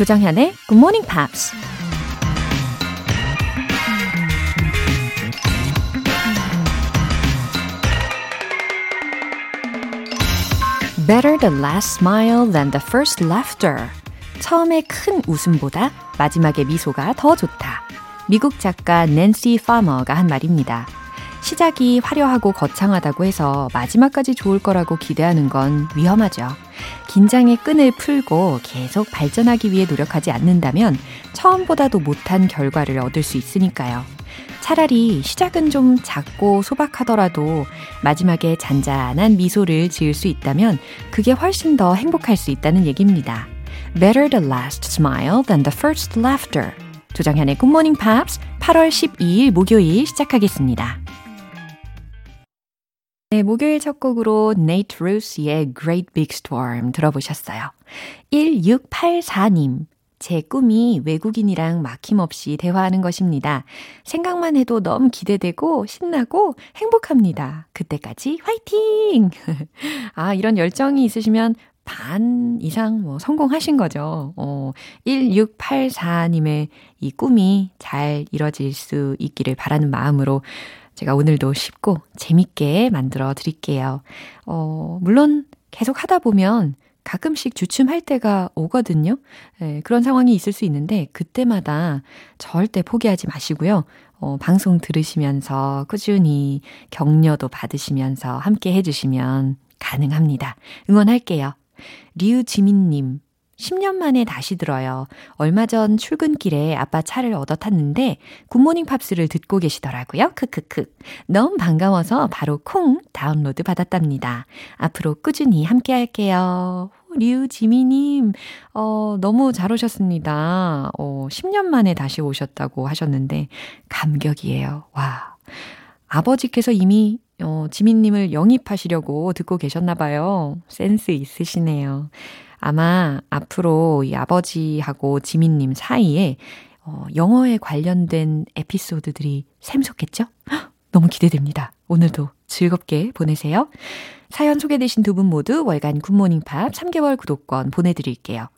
조정현의 Good Morning Pops. Better the last smile than the first laughter. 처음의 큰 웃음보다 마지막의 미소가 더 좋다. 미국 작가 낸시 파머가 한 말입니다. 시작이 화려하고 거창하다고 해서 마지막까지 좋을 거라고 기대하는 건 위험하죠. 긴장의 끈을 풀고 계속 발전하기 위해 노력하지 않는다면 처음보다도 못한 결과를 얻을 수 있으니까요. 차라리 시작은 좀 작고 소박하더라도 마지막에 잔잔한 미소를 지을 수 있다면 그게 훨씬 더 행복할 수 있다는 얘기입니다. Better the last smile than the first laughter. 조정현의 Morning Pops 8월 12일 목요일 시작하겠습니다. 네, 목요일 첫 곡으로 Nate Russ의 Great Big Storm 들어보셨어요. 1684님. 제 꿈이 외국인이랑 막힘없이 대화하는 것입니다. 생각만 해도 너무 기대되고 신나고 행복합니다. 그때까지 화이팅! 아, 이런 열정이 있으시면 반 이상 뭐 성공하신 거죠. 어, 1684님의 이 꿈이 잘 이뤄질 수 있기를 바라는 마음으로 제가 오늘도 쉽고 재밌게 만들어 드릴게요. 어, 물론 계속 하다 보면 가끔씩 주춤할 때가 오거든요. 네, 그런 상황이 있을 수 있는데 그때마다 절대 포기하지 마시고요. 어, 방송 들으시면서 꾸준히 격려도 받으시면서 함께 해주시면 가능합니다. 응원할게요. 류지민님, 10년 만에 다시 들어요. 얼마 전 출근길에 아빠 차를 얻어 탔는데 굿모닝 팝스를 듣고 계시더라고요. 크크크. 너무 반가워서 바로 콩 다운로드 받았답니다. 앞으로 꾸준히 함께 할게요. 류지민님, 어, 너무 잘 오셨습니다. 어, 10년 만에 다시 오셨다고 하셨는데, 감격이에요. 와. 아버지께서 이미, 어, 지민님을 영입하시려고 듣고 계셨나봐요. 센스 있으시네요. 아마 앞으로 이 아버지하고 지민님 사이에 어, 영어에 관련된 에피소드들이 샘솟겠죠? 너무 기대됩니다. 오늘도 즐겁게 보내세요. 사연 소개되신 두 분 모두 월간 굿모닝 팝스 3개월 구독권 보내드릴게요.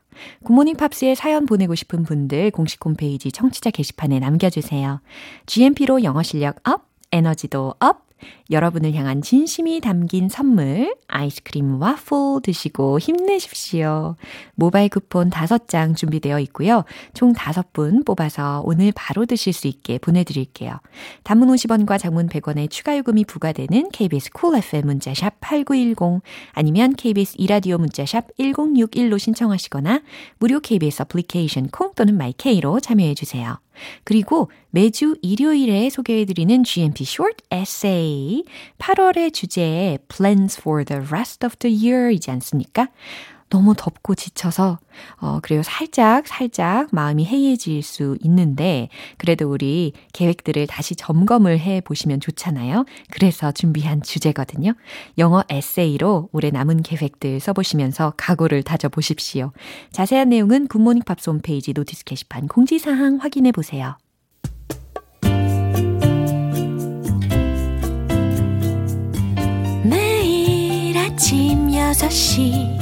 굿모닝 팝스에 사연 보내고 싶은 분들 공식 홈페이지 청취자 게시판에 남겨주세요. GMP로 영어 실력 up, 에너지도 up, 여러분을 향한 진심이 담긴 선물, 아이스크림 와플 드시고 힘내십시오. 모바일 쿠폰 5장 준비되어 있고요. 총 5분 뽑아서 오늘 바로 드실 수 있게 보내드릴게요. 단문 50원과 장문 100원의 추가 요금이 부과되는 KBS Cool FM 문자샵 8910 아니면 KBS 2라디오 문자샵 1061로 신청하시거나 무료 KBS 애플리케이션 콩 또는 마이케이로 참여해주세요. 그리고 매주 일요일에 소개해드리는 GMP Short Essay 8월의 주제 Plans for the Rest of the Year이지 않습니까? 너무 덥고 지쳐서, 어, 그래요. 살짝, 살짝 마음이 해이해질 수 있는데, 그래도 우리 계획들을 다시 점검을 해 보시면 좋잖아요. 그래서 준비한 주제거든요. 영어 에세이로 올해 남은 계획들 써 보시면서 각오를 다져 보십시오. 자세한 내용은 굿모닝 팝스 홈페이지 notice 게시판 공지 사항 확인해 보세요. 매일 아침 6시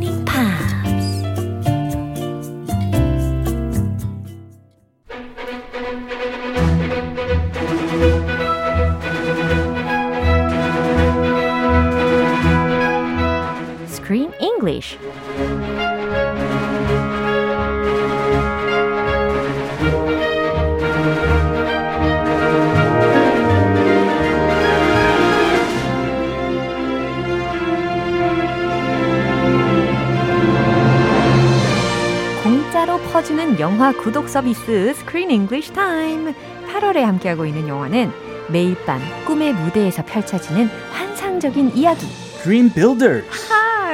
영화 구독 서비스 Screen English Time. 8월에 함께하고 있는 영화는 매일 밤 꿈의 무대에서 펼쳐지는 환상적인 이야기. Dream Builders.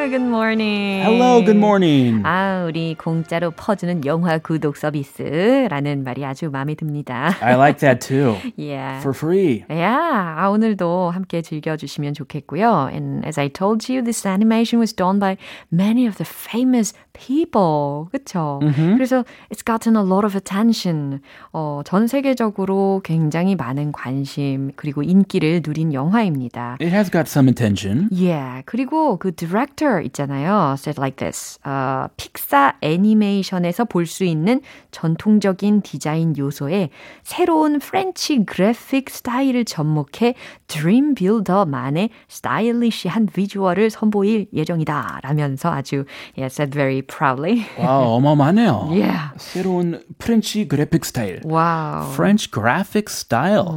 아, good morning. Hello, good morning. 아, 우리 공짜로 퍼주는 영화 구독 서비스라는 말이 아주 마음에 듭니다. I like that too. yeah. For free. Yeah. 아, 오늘도 함께 즐겨주시면 좋겠고요. And as I told you, this animation was done by many of the famous people. 그쵸? Mm-hmm. 그래서 it's gotten a lot of attention. 어, 전 세계적으로 굉장히 많은 관심 그리고 인기를 누린 영화입니다. It has got some attention. Yeah. 그리고 그 director 있잖아요. said like this. 어, 픽사 애니메이션에서 볼 수 있는 전통적인 디자인 요소에 새로운 French 그래픽 스타일을 접목해 드림 빌더만의 스타일리시한 비주얼을 선보일 예정이다. 라면서 아주 yeah, said very proudly. 와, 어마어마하네요. Yeah. 새로운 프렌치 그래픽 스타일. 와우. French graphic style.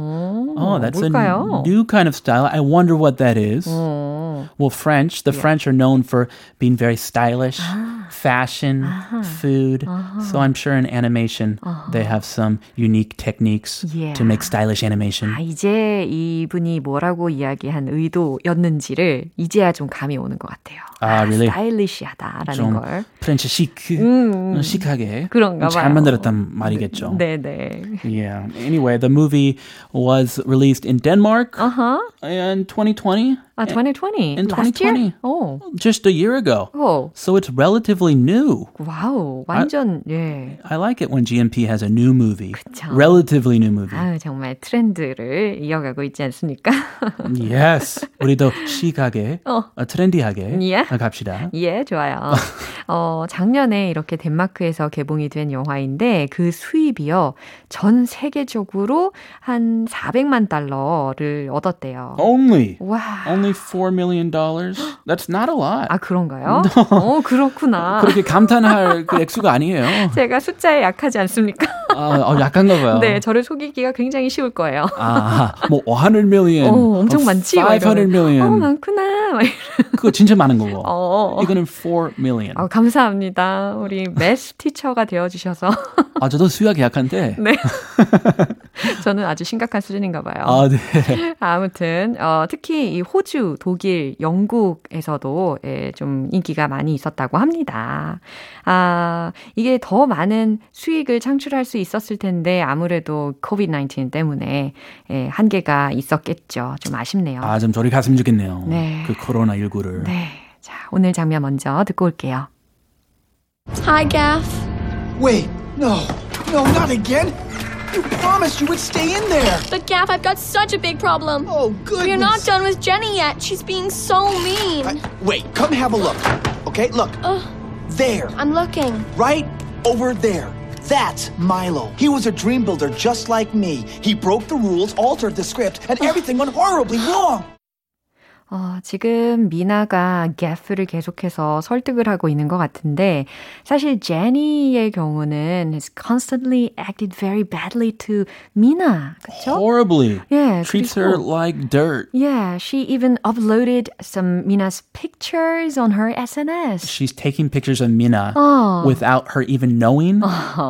oh, that's 뭘까요? a new kind of style. I wonder what that is. Well, French, the French are known for being very stylish, fashion, food. So I'm sure in animation they have some unique techniques Yeah. to make stylish animation. 아, 이제 이분이 뭐라고 이야기한 의도였는지를 이제야 좀 감이 오는 것 같아요. 아, really? 스타일리시하다라는 좀 걸. 프렌치 시크, 음. 시크하게 그런가 잘 봐요. 만들었단 말이겠죠. 네 네. Yeah. Anyway, the movie was released in Denmark Uh-huh. in 2020. 아, 2020. In Last 2020. year? 오. Just a year ago. 오. So it's relatively new. 와우. 완전, 예. I like it when GMP has a new movie. 그쵸. Relatively new movie. 아유, 정말 트렌드를 이어가고 있지 않습니까? yes. 우리도 시크하게, 어. 어, 트렌디하게 Yeah. 갑시다. 예, 좋아요. 어, 작년에 이렇게 덴마크에서 개봉이 된 영화인데 그 수입이요. 전 세계적으로 한 400만 달러를 얻었대요. Only. 와. Only $4 million? That's not a lot. 아, 그런가요? 어, 그렇구나. 그렇게 감탄할 그 액수가 아니에요. 제가 숫자에 약하지 않습니까? 아, 어, 약한가 봐요. 네, 저를 속이기가 굉장히 쉬울 거예요. 아, 뭐 100 million. 어, 엄청 많지? 막500 이러면. million. 어, 많구나. 그거 진짜 많은 거고. 어. 이거는 4 million. 어, 감사합니다. 우리 매스 티처가 되어 주셔서. 아, 저도 수학 약한데. 네. 저는 아주 심각한 수준인가 봐요. 아, 네. 아무튼 어, 특히 이 호주, 독일, 영국에서도 예, 좀 인기가 많이 있었다고 합니다. 아 이게 더 많은 수익을 창출할 수 있었을 텐데 아무래도 COVID-19 때문에 예, 한계가 있었겠죠. 좀 아쉽네요. 아, 좀 저리 갔으면 좋겠네요. 네. 그 코로나 19를. 네, 자 오늘 장면 먼저 듣고 올게요. Hi, Gaff. Wait, no, no, not again. You promised you would stay in there. But Gaff, I've got such a big problem. Oh, goodness. We're not done with Jenny yet. She's being so mean. I- wait, come have a look. Okay, look. Ugh. There, I'm looking. right over there. That's Milo. He was a dream builder just like me. He broke the rules, altered the script, and everything went horribly wrong. 어, 지금 미나가 게프를 계속해서 설득을 하고 있는 것 같은데 사실 제니의 경우는 has constantly acted very badly to 미나, 그렇죠? Horribly. 예, Treats her 그리고- like dirt. Yeah, she even uploaded some Mina's pictures on her SNS. She's taking pictures of Mina 어. without her even knowing,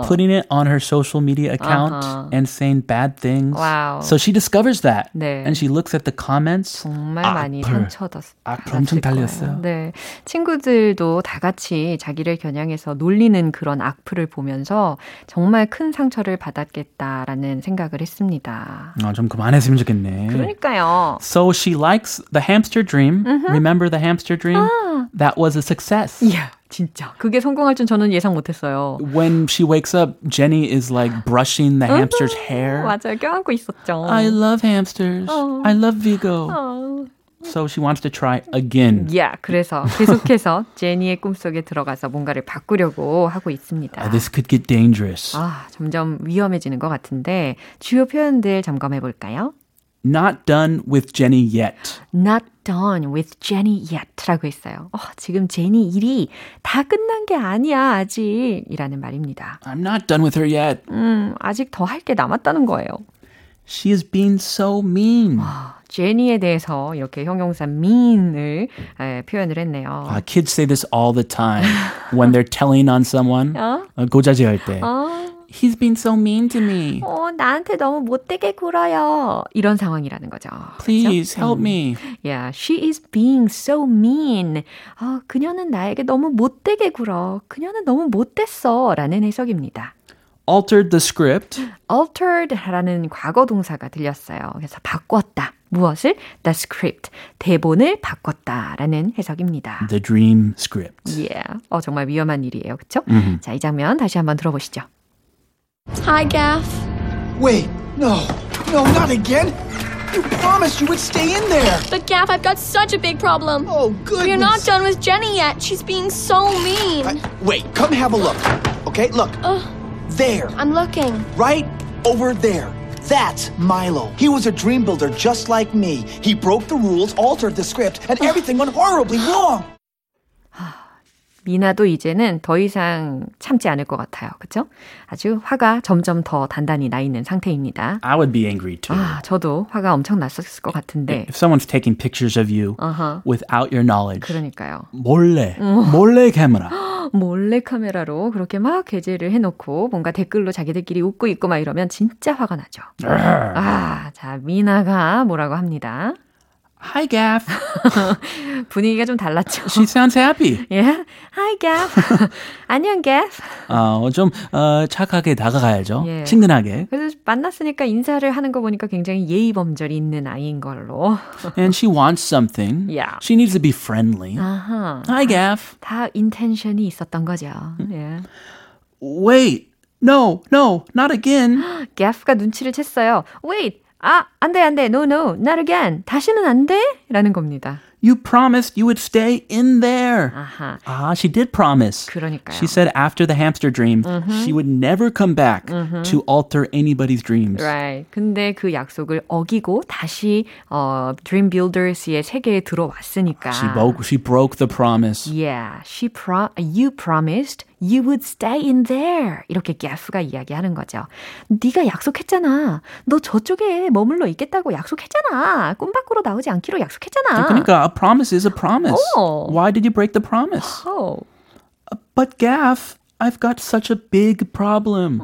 putting it on her social media account and saying bad things. Wow. So she discovers that. 네. And she looks at the comments. 정말 많이 악플. 상처받았, 악플 엄청. 달렸어요. 네. 친구들도 다 같이 자기를 겨냥해서 놀리는 그런 악플을 보면서 정말 큰 상처를 받았겠다라는 생각을 했습니다. 아, 좀 그만했으면 좋겠네. 그러니까요. So she likes the hamster dream. Remember the hamster dream? That was a success. 이야, 진짜. 그게 성공할 줄 저는 예상 못했어요. When she wakes up, Jenny is like brushing the hamster's hair. 맞아요. 껴안고 있었죠. I love hamsters. I love Vigo. 어. So she wants to try again. 야, 그래서 계속해서 제니의 꿈속에 들어가서 뭔가를 바꾸려고 하고 있습니다. Uh, this could get dangerous. 아, 점점 위험해지는 것 같은데 주요 표현들 점검해 볼까요? Not done with Jenny yet. Not done with Jenny yet라고 했어요. 어, 지금 제니 일이 다 끝난 게 아니야, 아직. 이라는 말입니다. I'm not done with her yet. 음, 아직 더 할 게 남았다는 거예요. She is being so mean. 제니에 대해서 이렇게 형용사 mean을 에, 표현을 했네요. Uh, kids say this all the time when they're telling on someone. 어? 어, 고자질할 때. 어? He's been so mean to me. 어, 나한테 너무 못되게 굴어요. 이런 상황이라는 거죠. Please help me. Yeah, she is being so mean. 어, 그녀는 나에게 너무 못되게 굴어. 그녀는 너무 못됐어. 라는 해석입니다. Altered the script. altered라는 과거 동사가 들렸어요. 그래서 바꿨다. 무엇을? The script. 대본을 바꿨다라는 해석입니다. The dream script. Yeah. 어, 정말 위험한 일이에요. 그쵸? 자, 이 장면 다시 한번 들어보시죠. Hi, Gaff. Wait, no, no, not again. You promised you would stay in there. But Gaff, I've got such a big problem. Oh, goodness. We're not done with Jenny yet. She's being so mean. Uh, wait, come have a look. Okay, look. There, I'm looking. right over there. That's Milo. He was a dream builder just like me. He broke the rules, altered the script, and everything went horribly wrong. 미나도 이제는 더 이상 참지 않을 것 같아요. 그쵸? 아주 화가 점점 더 단단히 나 있는 상태입니다. I would be angry too. 아, 저도 화가 엄청 났었을 것 같은데. If someone's taking pictures of you Uh-huh. without your knowledge. 그러니까요. 몰래, 몰래 카메라. 몰래 카메라로 그렇게 막 게재를 해놓고 뭔가 댓글로 자기들끼리 웃고 있고 막 이러면 진짜 화가 나죠. 아, 자, 미나가 뭐라고 합니다. Hi, Gaff. 분위기가 좀 달랐죠. She sounds happy. 예. Hi, Gaff. 안녕, Gaff. 어, 좀 어, 착하게 다가가야죠. 예. 친근하게. 그래서 만났으니까 인사를 하는 거 보니까 굉장히 예의 범절이 있는 아이인 걸로. And she wants something. Yeah. She needs to be friendly. 아하. Hi, Gaff. 다 인텐션이 있었던 거죠. 예. Wait. No, no, not again. Gaff가 눈치를 챘어요. Wait. 아, 안 돼, 안 돼. No, no. Not again. 다시는 안 돼? 라는 겁니다. You promised you would stay in there. 아하. Ah, she did promise. 그러니까요. She said after the hamster dream, she would never come back to alter anybody's dreams. Right. 근데 그 약속을 어기고 다시 어 Dream Builders의 세계에 들어왔으니까. She broke, she broke the promise. Yeah, she pro you promised you would stay in there. 이렇게 Gaff가 이야기하는 거죠. 네가 약속했잖아. 너 저쪽에 머물러 있겠다고 약속했잖아. 꿈 밖으로 나오지 않기로 약속했잖아. 그러니까 a promise is a promise. Oh. Why did you break the promise? Oh. But Gaff, I've got such a big problem.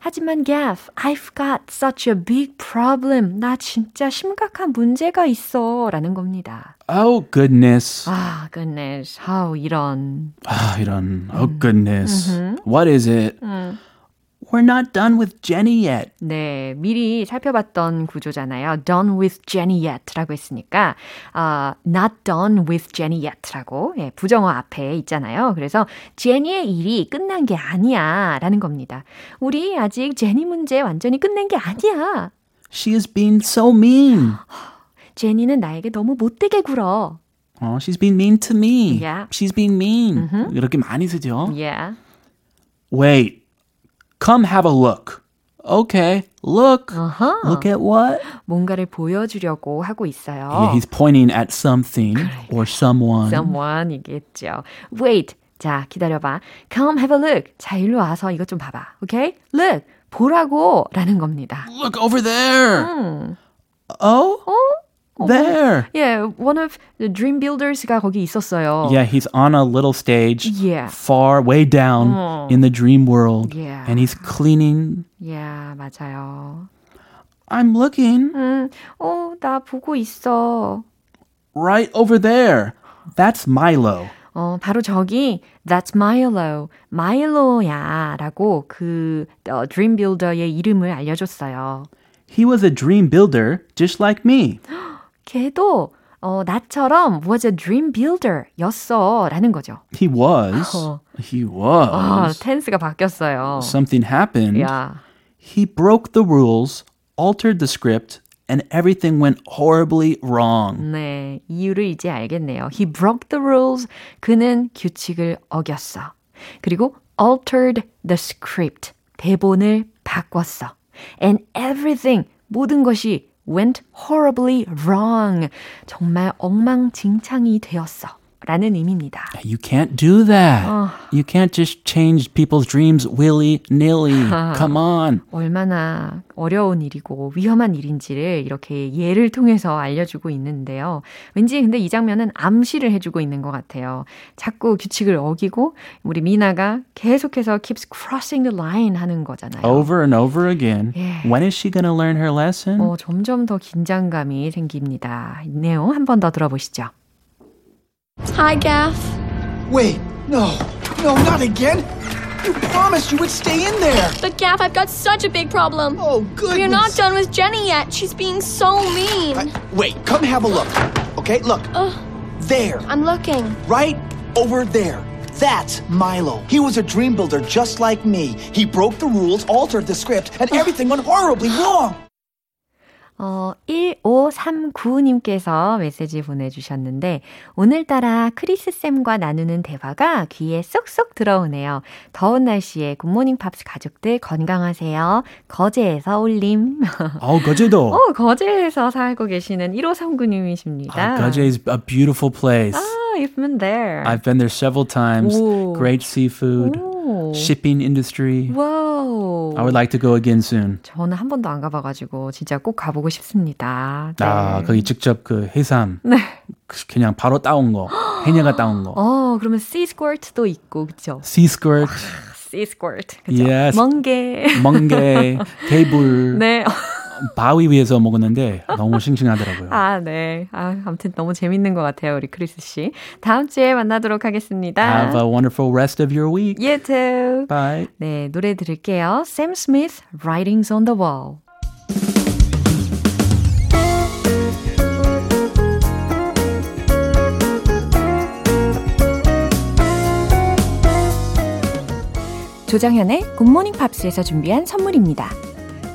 하지만 Gaff, I've got such a big problem. 나 진짜 심각한 문제가 있어. 라는 겁니다. Oh goodness. 아, goodness. 아우, 이런. Ah, 이런. Oh goodness. What is it? We're not done with Jenny yet. 네, 미리 살펴봤던 구조잖아요. Done with Jenny yet라고 했으니까 아, not done with Jenny yet라고 예, 부정어 앞에 있잖아요. 그래서 제니의 일이 끝난 게 아니야라는 겁니다. 우리 아직 제니 문제 완전히 끝낸 게 아니야. She has been so mean. 제니는 나에게 너무 못되게 굴어. Oh, she's been mean to me. Yeah. She's been mean. 이렇게 많이 쓰죠. Yeah. Wait. Come have a look. Okay. Look. Uh-huh. Look at what? 뭔가를 보여주려고 하고 있어요. Yeah, he's pointing at something or someone. someone이겠죠. Wait. 자, 기다려봐. Come have a look. 자, 일로 와서 이것 좀 봐봐. Okay? Look. 보라고. 라는 겁니다. Look over there. Oh? There. Yeah, one of the dream builders가 거기 있었어요. Yeah, he's on a little stage Yeah. far way down in the dream world. Yeah. And he's cleaning. Yeah, 맞아요. I'm looking 음, 어, 나 보고 있어. right over there. That's Milo. 어, 바로 저기 That's Milo, Milo야 라고 그 어, Dream Builder의 이름을 알려줬어요. He was a dream builder just like me. 걔도 어, 나처럼 was a dream builder 였어 라는 거죠. He was. 어. He 아, was. 텐스가 바뀌었어요. Something happened. 야, He broke the rules, altered the script, and everything went horribly wrong. 네, 이유를 이제 알겠네요. He broke the rules. 그는 규칙을 어겼어. 그리고 altered the script. 대본을 바꿨어. And everything, 모든 것이 went horribly wrong. 정말 엉망진창이 되었어. 라는 의미입니다. You can't do that. You can't just change people's dreams willy-nilly. Come on. 얼마나 어려운 일이고 위험한 일인지를 이렇게 예를 통해서 알려주고 있는데요. 왠지 근데 이 장면은 암시를 해주고 있는 것 같아요. 자꾸 규칙을 어기고 우리 미나가 계속해서 keeps crossing the line 하는 거잖아요. Over and over again. 예. When is she going to learn her lesson? 어, 점점 더 긴장감이 생깁니다. 이 내용 한번 더 들어보시죠. Hi, Gaff. Wait, no, no, not again. You promised you would stay in there. But Gaff, I've got such a big problem. Oh, goodness. We're not done with Jenny yet. She's being so mean. I- wait, come have a look. Okay, look. Ugh. There, I'm looking. right over there. That's Milo. He was a dream builder just like me. He broke the rules, altered the script, and everything went horribly wrong. 어, 1539님께서 메시지 보내주셨는데, 오늘따라 크리스쌤과 나누는 대화가 귀에 쏙쏙 들어오네요. 더운 날씨에 굿모닝 팝스 가족들 건강하세요. 거제에서 올림. Oh, 거제도. 어, 거제에서 살고 계시는 1539님이십니다. Oh, Geje is a beautiful place. Oh, you've been there. I've been there several times. Ooh. Great seafood, 오. Shipping industry. 와우. I would like to go again soon. 저는 한 번도 안 가봐가지고 진짜 꼭 가보고 싶습니다. 네. 아, 거기 직접 그 해삼. 네. 그냥 바로 따온 거. 해녀가 따온 거. 어, 그러면 sea squirt도 있고, 그쵸? Sea skirt, sea squirt. 그쵸? Yes. 멍게. 멍게, 개불, 네. 바위 위에서 먹었는데 너무 싱싱하더라고요. 아, 네. 아, 아무튼 너무 재밌는 것 같아요, 우리 크리스 씨. 다음 주에 만나도록 하겠습니다. Have a wonderful rest of your week. You too. Bye. 네, 노래 들을게요. Sam Smith, Writings on the Wall. 조정현의 굿모닝 팝스에서 준비한 선물입니다.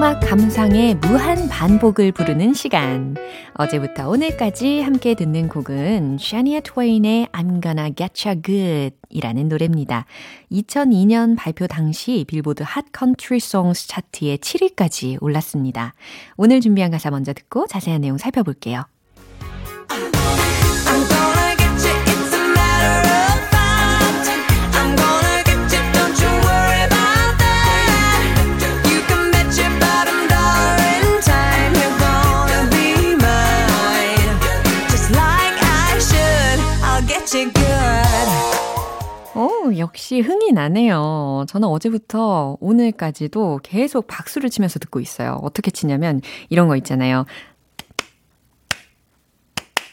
음악 감상의 무한 반복을 부르는 시간. 어제부터 오늘까지 함께 듣는 곡은 샤니아 트웨인의 I'm Gonna Getcha Good 이라는 노래입니다. 2002년 발표 당시 빌보드 Hot Country Songs 차트에 7위까지 올랐습니다. 오늘 준비한 가사 먼저 듣고 자세한 내용 살펴볼게요. 오, 역시 흥이 나네요. 저는 어제부터 오늘까지도 계속 박수를 치면서 듣고 있어요. 어떻게 치냐면 이런 거 있잖아요.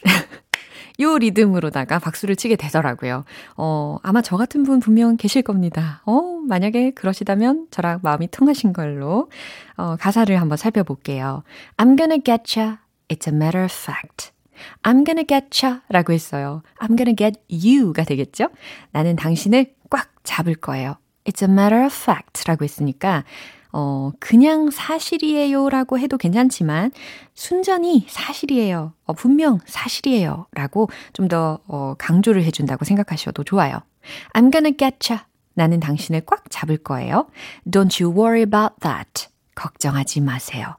요 리듬으로다가 박수를 치게 되더라고요. 어, 아마 저 같은 분 분명 계실 겁니다. 어, 만약에 그러시다면 저랑 마음이 통하신 걸로 어, 가사를 한번 살펴볼게요. I'm gonna getcha. It's a matter of fact. I'm gonna getcha 라고 했어요. I'm gonna get you가 되겠죠? 나는 당신을 꽉 잡을 거예요. It's a matter of fact 라고 했으니까 어, 그냥 사실이에요 라고 해도 괜찮지만, 순전히 사실이에요. 어, 분명 사실이에요. 라고 좀 더, 어, 강조를 해준다고 생각하셔도 좋아요. I'm gonna getcha. 나는 당신을 꽉 잡을 거예요. Don't you worry about that. 걱정하지 마세요.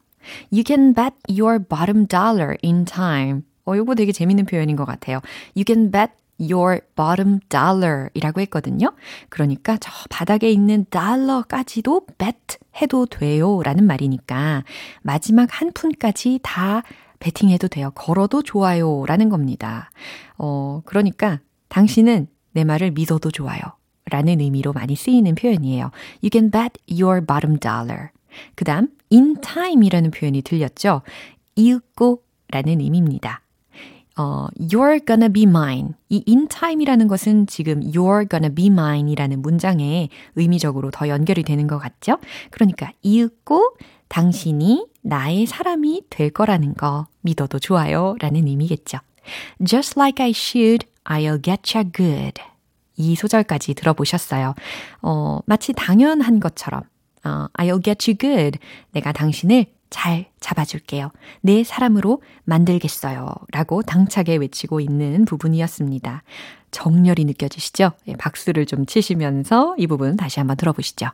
You can bet your bottom dollar in time. 어, 요거 되게 재밌는 표현인 것 같아요. You can bet your bottom dollar 이라고 했거든요. 그러니까 저 바닥에 있는 달러까지도 bet 해도 돼요 라는 말이니까 마지막 한 푼까지 다 베팅해도 돼요. 걸어도 좋아요 라는 겁니다. 어, 그러니까 당신은 내 말을 믿어도 좋아요. 라는 의미로 많이 쓰이는 표현이에요. You can bet your bottom dollar. 그 다음, in time 이라는 표현이 들렸죠? 이윽고 라는 의미입니다. 어, you're gonna be mine. 이 in time이라는 것은 지금 you're gonna be mine 이라는 문장에 의미적으로 더 연결이 되는 것 같죠? 그러니까 이윽고 당신이 나의 사람이 될 거라는 거 믿어도 좋아요 라는 의미겠죠. Just like I should, I'll get you good. 이 소절까지 들어보셨어요. 어, 마치 당연한 것처럼 어, I'll get you good. 내가 당신을 잘 잡아줄게요. 내 사람으로 만들겠어요. 라고 당차게 외치고 있는 부분이었습니다. 정열이 느껴지시죠? 예, 박수를 좀 치시면서 이 부분 다시 한번 들어보시죠.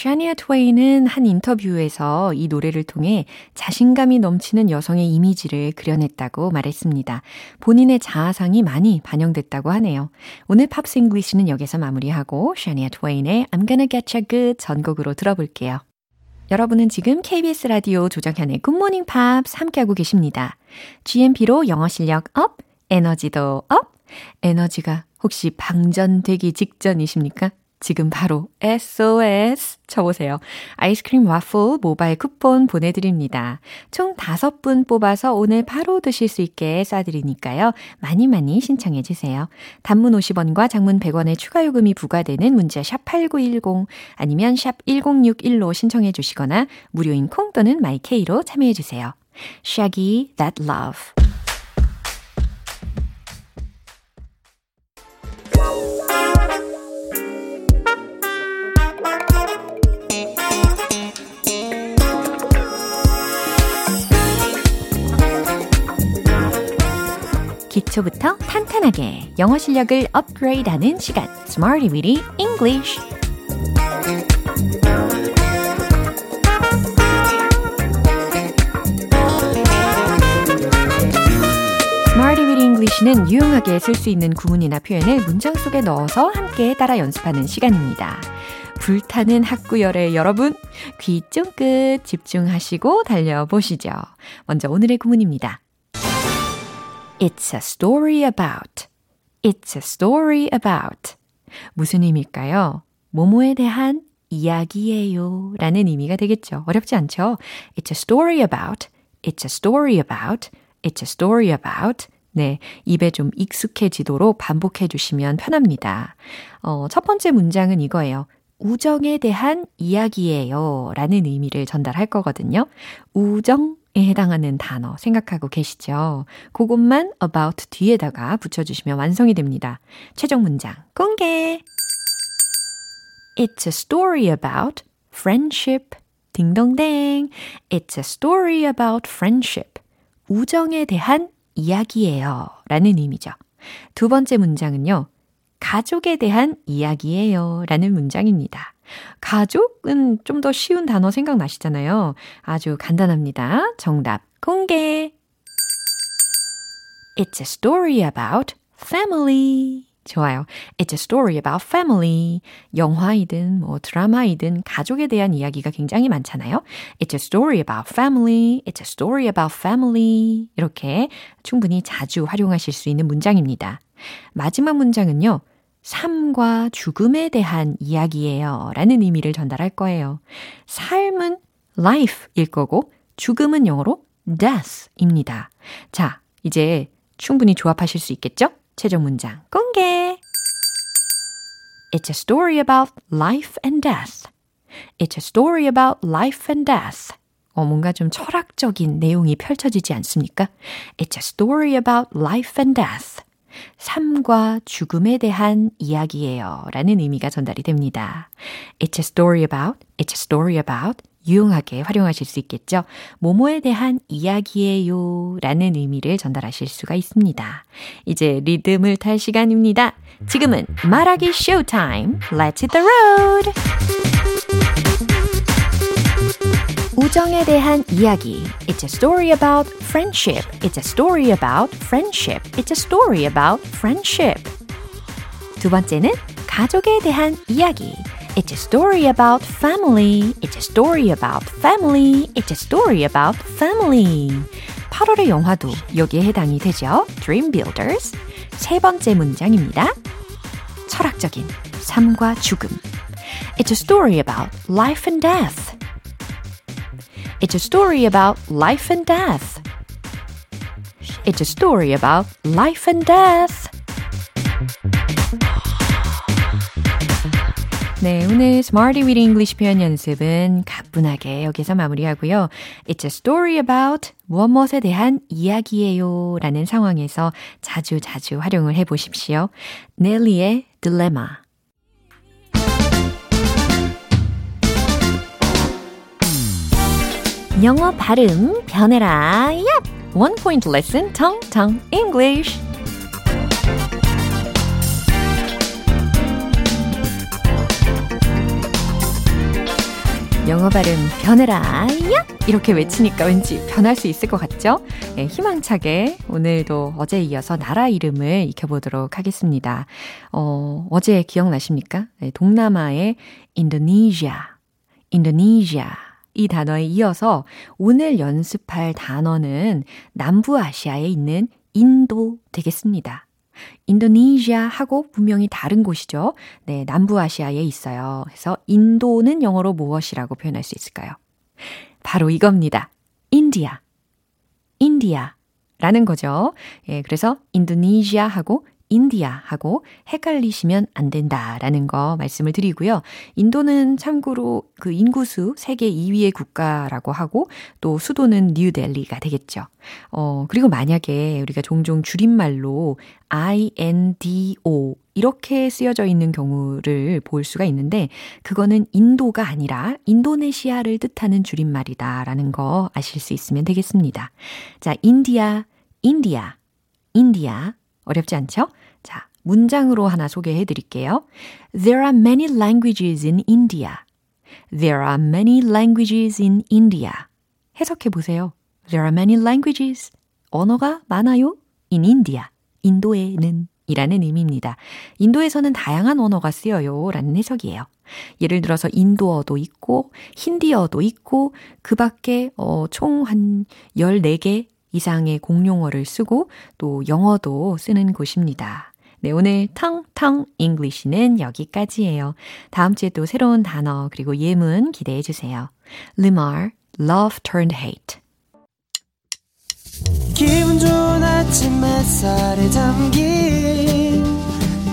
샤니아 트웨인은 한 인터뷰에서 이 노래를 통해 자신감이 넘치는 여성의 이미지를 그려냈다고 말했습니다. 본인의 자아상이 많이 반영됐다고 하네요. 오늘 Pops English는 여기서 마무리하고 샤니아 트웨인의 I'm Gonna Getcha Good 전곡으로 들어볼게요. 여러분은 지금 KBS 라디오 조정현의 굿모닝 팝스 함께하고 계십니다. GMP로 영어 실력 up, 에너지도 up. 에너지가 혹시 방전되기 직전이십니까? 지금 바로 SOS 쳐보세요. 아이스크림 와플 모바일 쿠폰 보내드립니다. 총 5분 뽑아서 오늘 바로 드실 수 있게 쏴드리니까요. 많이 많이 신청해주세요. 단문 50원과 장문 100원의 추가 요금이 부과되는 문자 샵8910 아니면 샵 1061로 신청해 주시거나 무료인 콩 또는 마이케이로 참여해주세요. Shaggy That Love 기초부터 탄탄하게 영어 실력을 업그레이드하는 시간 Smarty Weedy English English는 유용하게 쓸 수 있는 구문이나 표현을 문장 속에 넣어서 함께 따라 연습하는 시간입니다. 불타는 학구열의 여러분, 귀 쫑긋 집중하시고 달려보시죠. 먼저 오늘의 구문입니다. It's a story about. It's a story about. 무슨 의미일까요? 뭐뭐에 대한 이야기예요. 라는 의미가 되겠죠. 어렵지 않죠? It's a story about. It's a story about. It's a story about. 네. 입에 좀 익숙해지도록 반복해 주시면 편합니다. 어, 첫 번째 문장은 이거예요. 우정에 대한 이야기예요. 라는 의미를 전달할 거거든요. 우정 에 해당하는 단어 생각하고 계시죠? 그것만 about 뒤에다가 붙여주시면 완성이 됩니다. 최종 문장 공개! It's a story about friendship. 딩동댕. It's a story about friendship. 우정에 대한 이야기예요. 라는 의미죠. 두 번째 문장은요. 가족에 대한 이야기예요. 라는 문장입니다. 가족은 좀 더 쉬운 단어 생각나시잖아요. 아주 간단합니다. 정답 공개. It's a story about family. 좋아요. It's a story about family. 영화이든 뭐 드라마이든 가족에 대한 이야기가 굉장히 많잖아요. It's a story about family. It's a story about family. 이렇게 충분히 자주 활용하실 수 있는 문장입니다. 마지막 문장은요. 삶과 죽음에 대한 이야기예요. 라는 의미를 전달할 거예요. 삶은 life일 거고, 죽음은 영어로 death입니다. 자, 이제 충분히 조합하실 수 있겠죠? 최종 문장 공개! It's a story about life and death. It's a story about life and death. 어, 뭔가 좀 철학적인 내용이 펼쳐지지 않습니까? It's a story about life and death. 삶과 죽음에 대한 이야기예요. 라는 의미가 전달이 됩니다. It's a story about, it's a story about 유용하게 활용하실 수 있겠죠. 모모에 대한 이야기예요. 라는 의미를 전달하실 수가 있습니다. 이제 리듬을 탈 시간입니다. 지금은 말하기 쇼타임. Let's hit the road! 우정에 대한 이야기. It's a story about friendship. It's a story about friendship. It's a story about friendship. 두 번째는 가족에 대한 이야기. It's a story about family. It's a story about family. It's a story about family. 8월의 영화도 여기에 해당이 되죠. Dream Builders. 세 번째 문장입니다. 철학적인 삶과 죽음. It's a story about life and death. It's a story about life and death. It's a story about life and death. 네, 오늘 Smarty with English 표현 연습은 가뿐하게 여기서 마무리하고요. It's a story about 무엇무엇에 대한 이야기예요 라는 상황에서 자주 자주 활용을 해보십시오. 넬리의 Dilemma 영어 발음 변해라. One point lesson, Tong Tong English. 영어 발음 변해라. 야! 이렇게 외치니까 왠지 변할 수 있을 것 같죠? 네, 희망차게 오늘도 어제 이어서 나라 이름을 익혀보도록 하겠습니다. 어, 어제 기억나십니까? 네, 동남아의 인도네시아, 인도네시아. 이 단어에 이어서 오늘 연습할 단어는 남부아시아에 있는 인도 되겠습니다. 인도네시아 하고 분명히 다른 곳이죠. 네, 남부아시아에 있어요. 그래서 인도는 영어로 무엇이라고 표현할 수 있을까요? 바로 이겁니다. 인디아. 인디아. 라는 거죠. 예, 그래서 인도네시아하고 인디아 하고 헷갈리시면 안 된다라는 거 말씀을 드리고요. 인도는 참고로 그 인구수 세계 2위의 국가라고 하고 또 수도는 뉴델리가 되겠죠. 어, 그리고 만약에 우리가 종종 줄임말로 INDO 이렇게 쓰여져 있는 경우를 볼 수가 있는데 그거는 인도가 아니라 인도네시아를 뜻하는 줄임말이다라는 거 아실 수 있으면 되겠습니다. 자, 인디아, 인디아, 인디아 어렵지 않죠? 자, 문장으로 하나 소개해 드릴게요. There are many languages in India. There are many languages in India. 해석해 보세요. There are many languages. 언어가 많아요. In India. 인도에는 이라는 의미입니다. 인도에서는 다양한 언어가 쓰여요. 라는 해석이에요. 예를 들어서 인도어도 있고, 힌디어도 있고, 그 밖에 어, 총 한 14개 이상의 공용어를 쓰고 또 영어도 쓰는 곳입니다. 네, 오늘 텅텅 English는 여기까지예요. 다음 주에 또 새로운 단어 그리고 예문 기대해 주세요. Limar, Love Turned Hate. 기분 좋은 아침 햇살에 담긴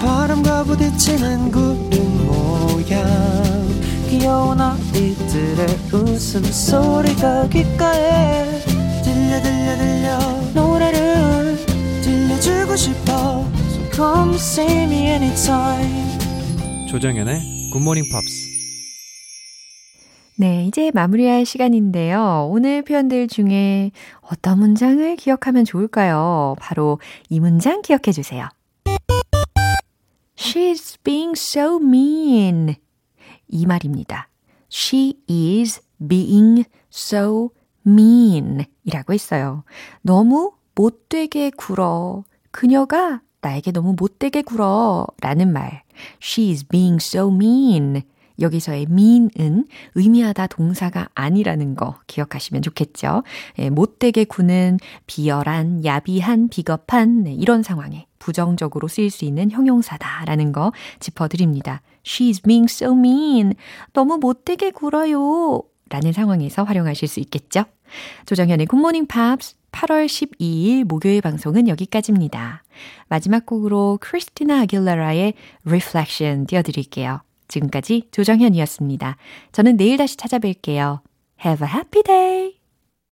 바람과 부딪히는 구름 모양 귀여운 아이들의 웃음소리가 귓가에 싶어 So come see me anytime 조정연의 굿모닝 팝스 네, 이제 마무리할 시간인데요. 오늘 표현들 중에 어떤 문장을 기억하면 좋을까요? 바로 이 문장 기억해 주세요. She's being so mean. 이 말입니다. She is being so mean 이라고 했어요. 너무 못되게 굴어. 그녀가 나에게 너무 못되게 굴어. 라는 말. She is being so mean. 여기서의 mean은 의미하다 동사가 아니라는 거 기억하시면 좋겠죠. 예, 못되게 구는 비열한, 야비한, 비겁한 네, 이런 상황에 부정적으로 쓰일 수 있는 형용사다라는 거 짚어드립니다. She's being so mean. 너무 못되게 굴어요. 라는 상황에서 활용하실 수 있겠죠. 조정현의 굿모닝 팝스 8월 12일 목요일 방송은 여기까지입니다. 마지막 곡으로 크리스티나 아길라라의 Reflection 띄워드릴게요. 지금까지 조정현이었습니다. 저는 내일 다시 찾아뵐게요. Have a happy day!